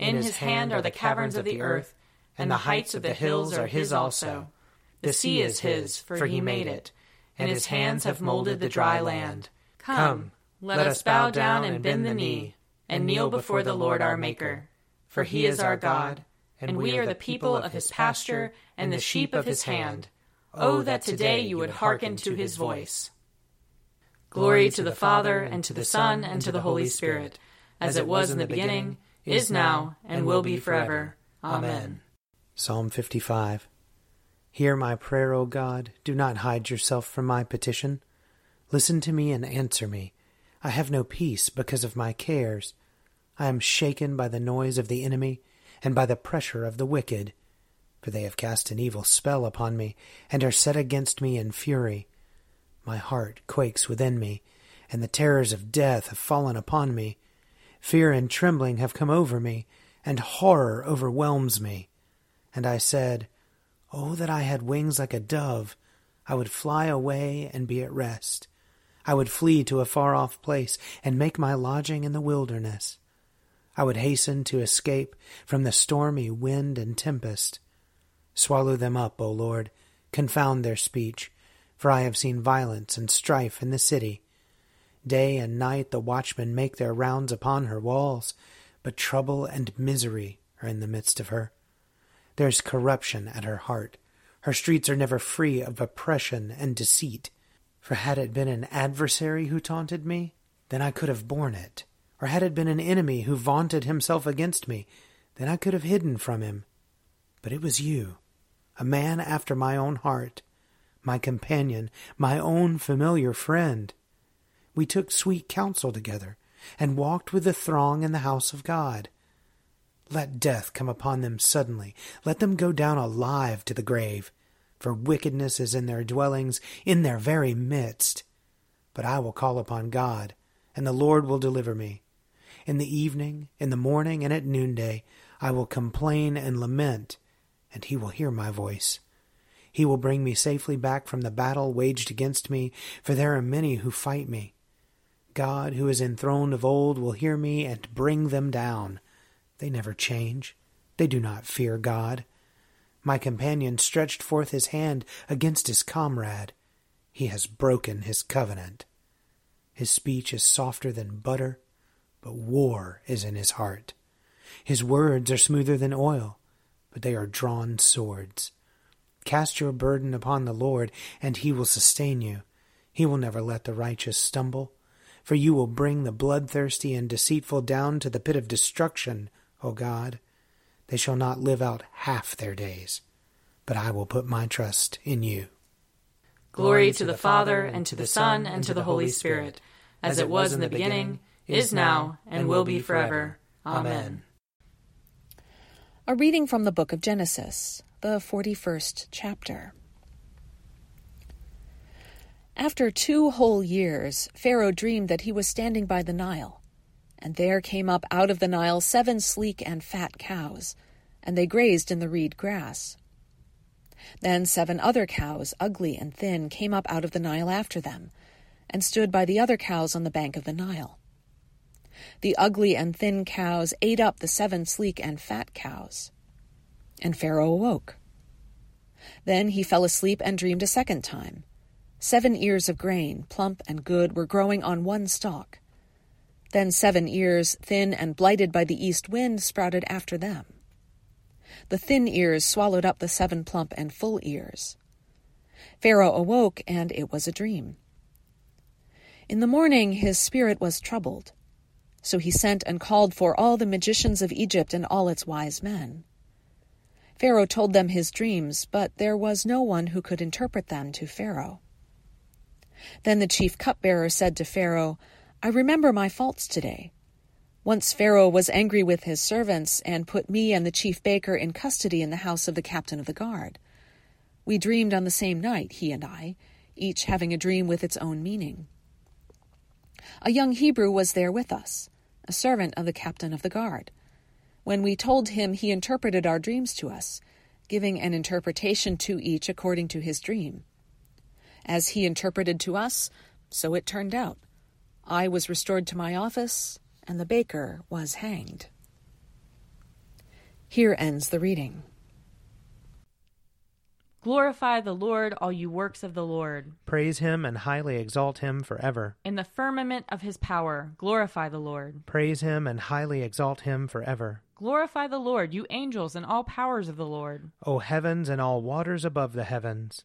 In his hand are the caverns of the earth, and the heights of the hills are his also. The sea is his, for he made it, and his hands have molded the dry land. Come, let us bow down and bend the knee, and kneel before the Lord our Maker. For he is our God, and we are the people of his pasture and the sheep of his hand. Oh, that today you would hearken to his voice. Glory to the Father, and to the Son, and to the Holy Spirit, as it was in the beginning is now, and will be forever. Amen. Psalm 55 Hear my prayer, O God. Do not hide yourself from my petition. Listen to me and answer me. I have no peace because of my cares. I am shaken by the noise of the enemy and by the pressure of the wicked. For they have cast an evil spell upon me, and are set against me in fury. My heart quakes within me, and the terrors of death have fallen upon me. Fear and trembling have come over me, and horror overwhelms me. And I said, Oh, that I had wings like a dove! I would fly away and be at rest. I would flee to a far off place and make my lodging in the wilderness. I would hasten to escape from the stormy wind and tempest. Swallow them up, O Lord, confound their speech, for I have seen violence and strife in the city. Day and night the watchmen make their rounds upon her walls, but trouble and misery are in the midst of her. There is corruption at her heart. Her streets are never free of oppression and deceit. For had it been an adversary who taunted me, then I could have borne it. Or had it been an enemy who vaunted himself against me, then I could have hidden from him. But it was you, a man after my own heart, my companion, my own familiar friend. We took sweet counsel together, and walked with the throng in the house of God. Let death come upon them suddenly. Let them go down alive to the grave, for wickedness is in their dwellings, in their very midst. But I will call upon God, and the Lord will deliver me. In the evening, in the morning, and at noonday, I will complain and lament, and he will hear my voice. He will bring me safely back from the battle waged against me, for there are many who fight me. God, who is enthroned of old, will hear me and bring them down. They never change. They do not fear God. My companion stretched forth his hand against his comrade. He has broken his covenant. His speech is softer than butter, but war is in his heart. His words are smoother than oil, but they are drawn swords. Cast your burden upon the Lord, and he will sustain you. He will never let the righteous stumble. For you will bring the bloodthirsty and deceitful down to the pit of destruction, O God. They shall not live out half their days, but I will put my trust in you. Glory to the Father, and to the Son, and to the Holy Spirit, as it was in the beginning, is now, and will be forever. Amen. A reading from the book of Genesis, the 41st chapter. After two whole years, Pharaoh dreamed that he was standing by the Nile, and there came up out of the Nile seven sleek and fat cows, and they grazed in the reed grass. Then seven other cows, ugly and thin, came up out of the Nile after them, and stood by the other cows on the bank of the Nile. The ugly and thin cows ate up the seven sleek and fat cows. And Pharaoh awoke. Then he fell asleep and dreamed a second time. Seven ears of grain, plump and good, were growing on one stalk. Then seven ears, thin and blighted by the east wind, sprouted after them. The thin ears swallowed up the seven plump and full ears. Pharaoh awoke, and it was a dream. In the morning his spirit was troubled. So he sent and called for all the magicians of Egypt and all its wise men. Pharaoh told them his dreams, but there was no one who could interpret them to Pharaoh. Then the chief cupbearer said to Pharaoh, I remember my faults today. Once Pharaoh was angry with his servants and put me and the chief baker in custody in the house of the captain of the guard. We dreamed on the same night, he and I, each having a dream with its own meaning. A young Hebrew was there with us, a servant of the captain of the guard. When we told him, he interpreted our dreams to us, giving an interpretation to each according to his dream. As he interpreted to us, so it turned out. I was restored to my office, and the baker was hanged. Here ends the reading. Glorify the Lord, all you works of the Lord. Praise him and highly exalt him forever. In the firmament of his power, glorify the Lord. Praise him and highly exalt him forever. Glorify the Lord, you angels and all powers of the Lord. O heavens and all waters above the heavens.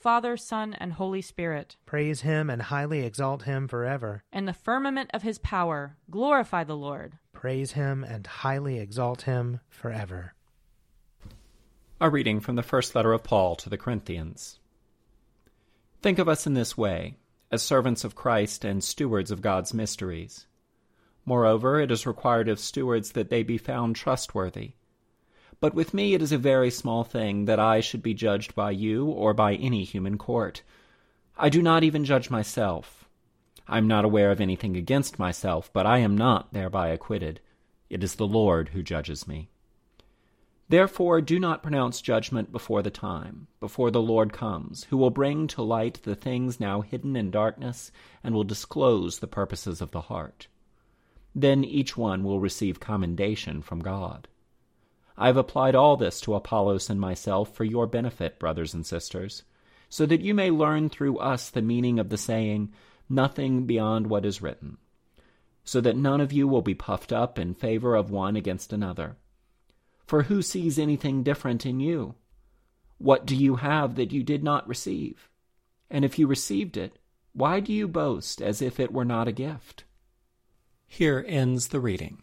Father, Son, and Holy Spirit. Praise him and highly exalt him forever. In the firmament of his power, glorify the Lord. Praise him and highly exalt him forever. A reading from the first letter of Paul to the Corinthians. Think of us in this way, as servants of Christ and stewards of God's mysteries. Moreover, it is required of stewards that they be found trustworthy. But with me it is a very small thing that I should be judged by you or by any human court. I do not even judge myself. I am not aware of anything against myself, but I am not thereby acquitted. It is the Lord who judges me. Therefore, do not pronounce judgment before the time, before the Lord comes, who will bring to light the things now hidden in darkness, and will disclose the purposes of the heart. Then each one will receive commendation from God. I have applied all this to Apollos and myself for your benefit, brothers and sisters, so that you may learn through us the meaning of the saying, Nothing beyond what is written, so that none of you will be puffed up in favor of one against another. For who sees anything different in you? What do you have that you did not receive? And if you received it, why do you boast as if it were not a gift? Here ends the reading.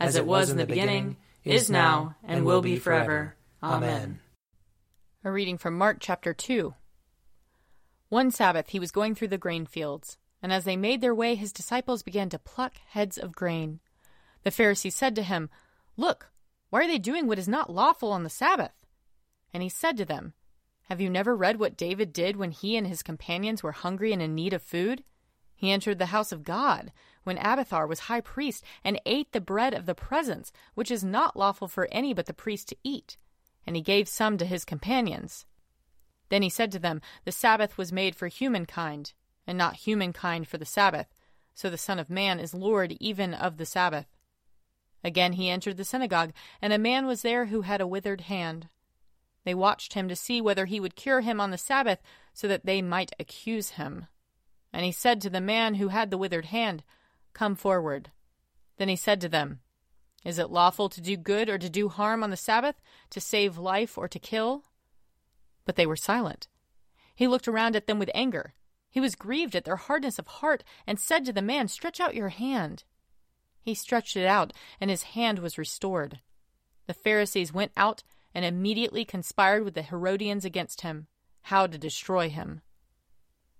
as it was in the beginning, is now, and will be forever. Amen. A reading from Mark chapter 2. One Sabbath he was going through the grain fields, and as they made their way, his disciples began to pluck heads of grain. The Pharisees said to him, Look, why are they doing what is not lawful on the Sabbath? And he said to them, Have you never read what David did when he and his companions were hungry and in need of food? He entered the house of God when Abiathar was high priest and ate the bread of the presence, which is not lawful for any but the priest to eat. And he gave some to his companions. Then he said to them, The Sabbath was made for humankind, and not humankind for the Sabbath. So the Son of Man is Lord even of the Sabbath. Again he entered the synagogue, and a man was there who had a withered hand. They watched him to see whether he would cure him on the Sabbath, so that they might accuse him. And he said to the man who had the withered hand, Come forward. Then he said to them, Is it lawful to do good or to do harm on the Sabbath, to save life or to kill? But they were silent. He looked around at them with anger. He was grieved at their hardness of heart, and said to the man, Stretch out your hand. He stretched it out, and his hand was restored. The Pharisees went out and immediately conspired with the Herodians against him, how to destroy him.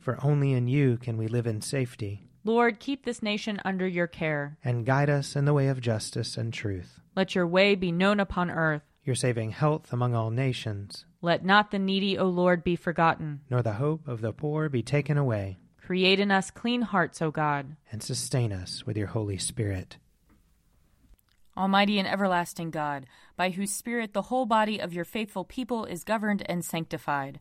For only in you can we live in safety. Lord, keep this nation under your care. And guide us in the way of justice and truth. Let your way be known upon earth. Your saving health among all nations. Let not the needy, O Lord, be forgotten. Nor the hope of the poor be taken away. Create in us clean hearts, O God. And sustain us with your Holy Spirit. Almighty and everlasting God, by whose Spirit the whole body of your faithful people is governed and sanctified.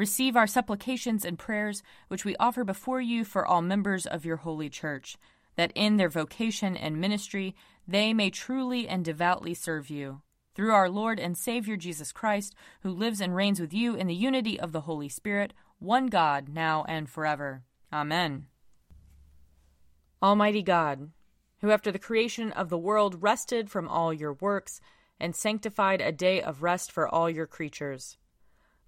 Receive our supplications and prayers, which we offer before you for all members of your holy church, that in their vocation and ministry they may truly and devoutly serve you. Through our Lord and Savior Jesus Christ, who lives and reigns with you in the unity of the Holy Spirit, one God, now and forever. Amen. Almighty God, who after the creation of the world rested from all your works, and sanctified a day of rest for all your creatures.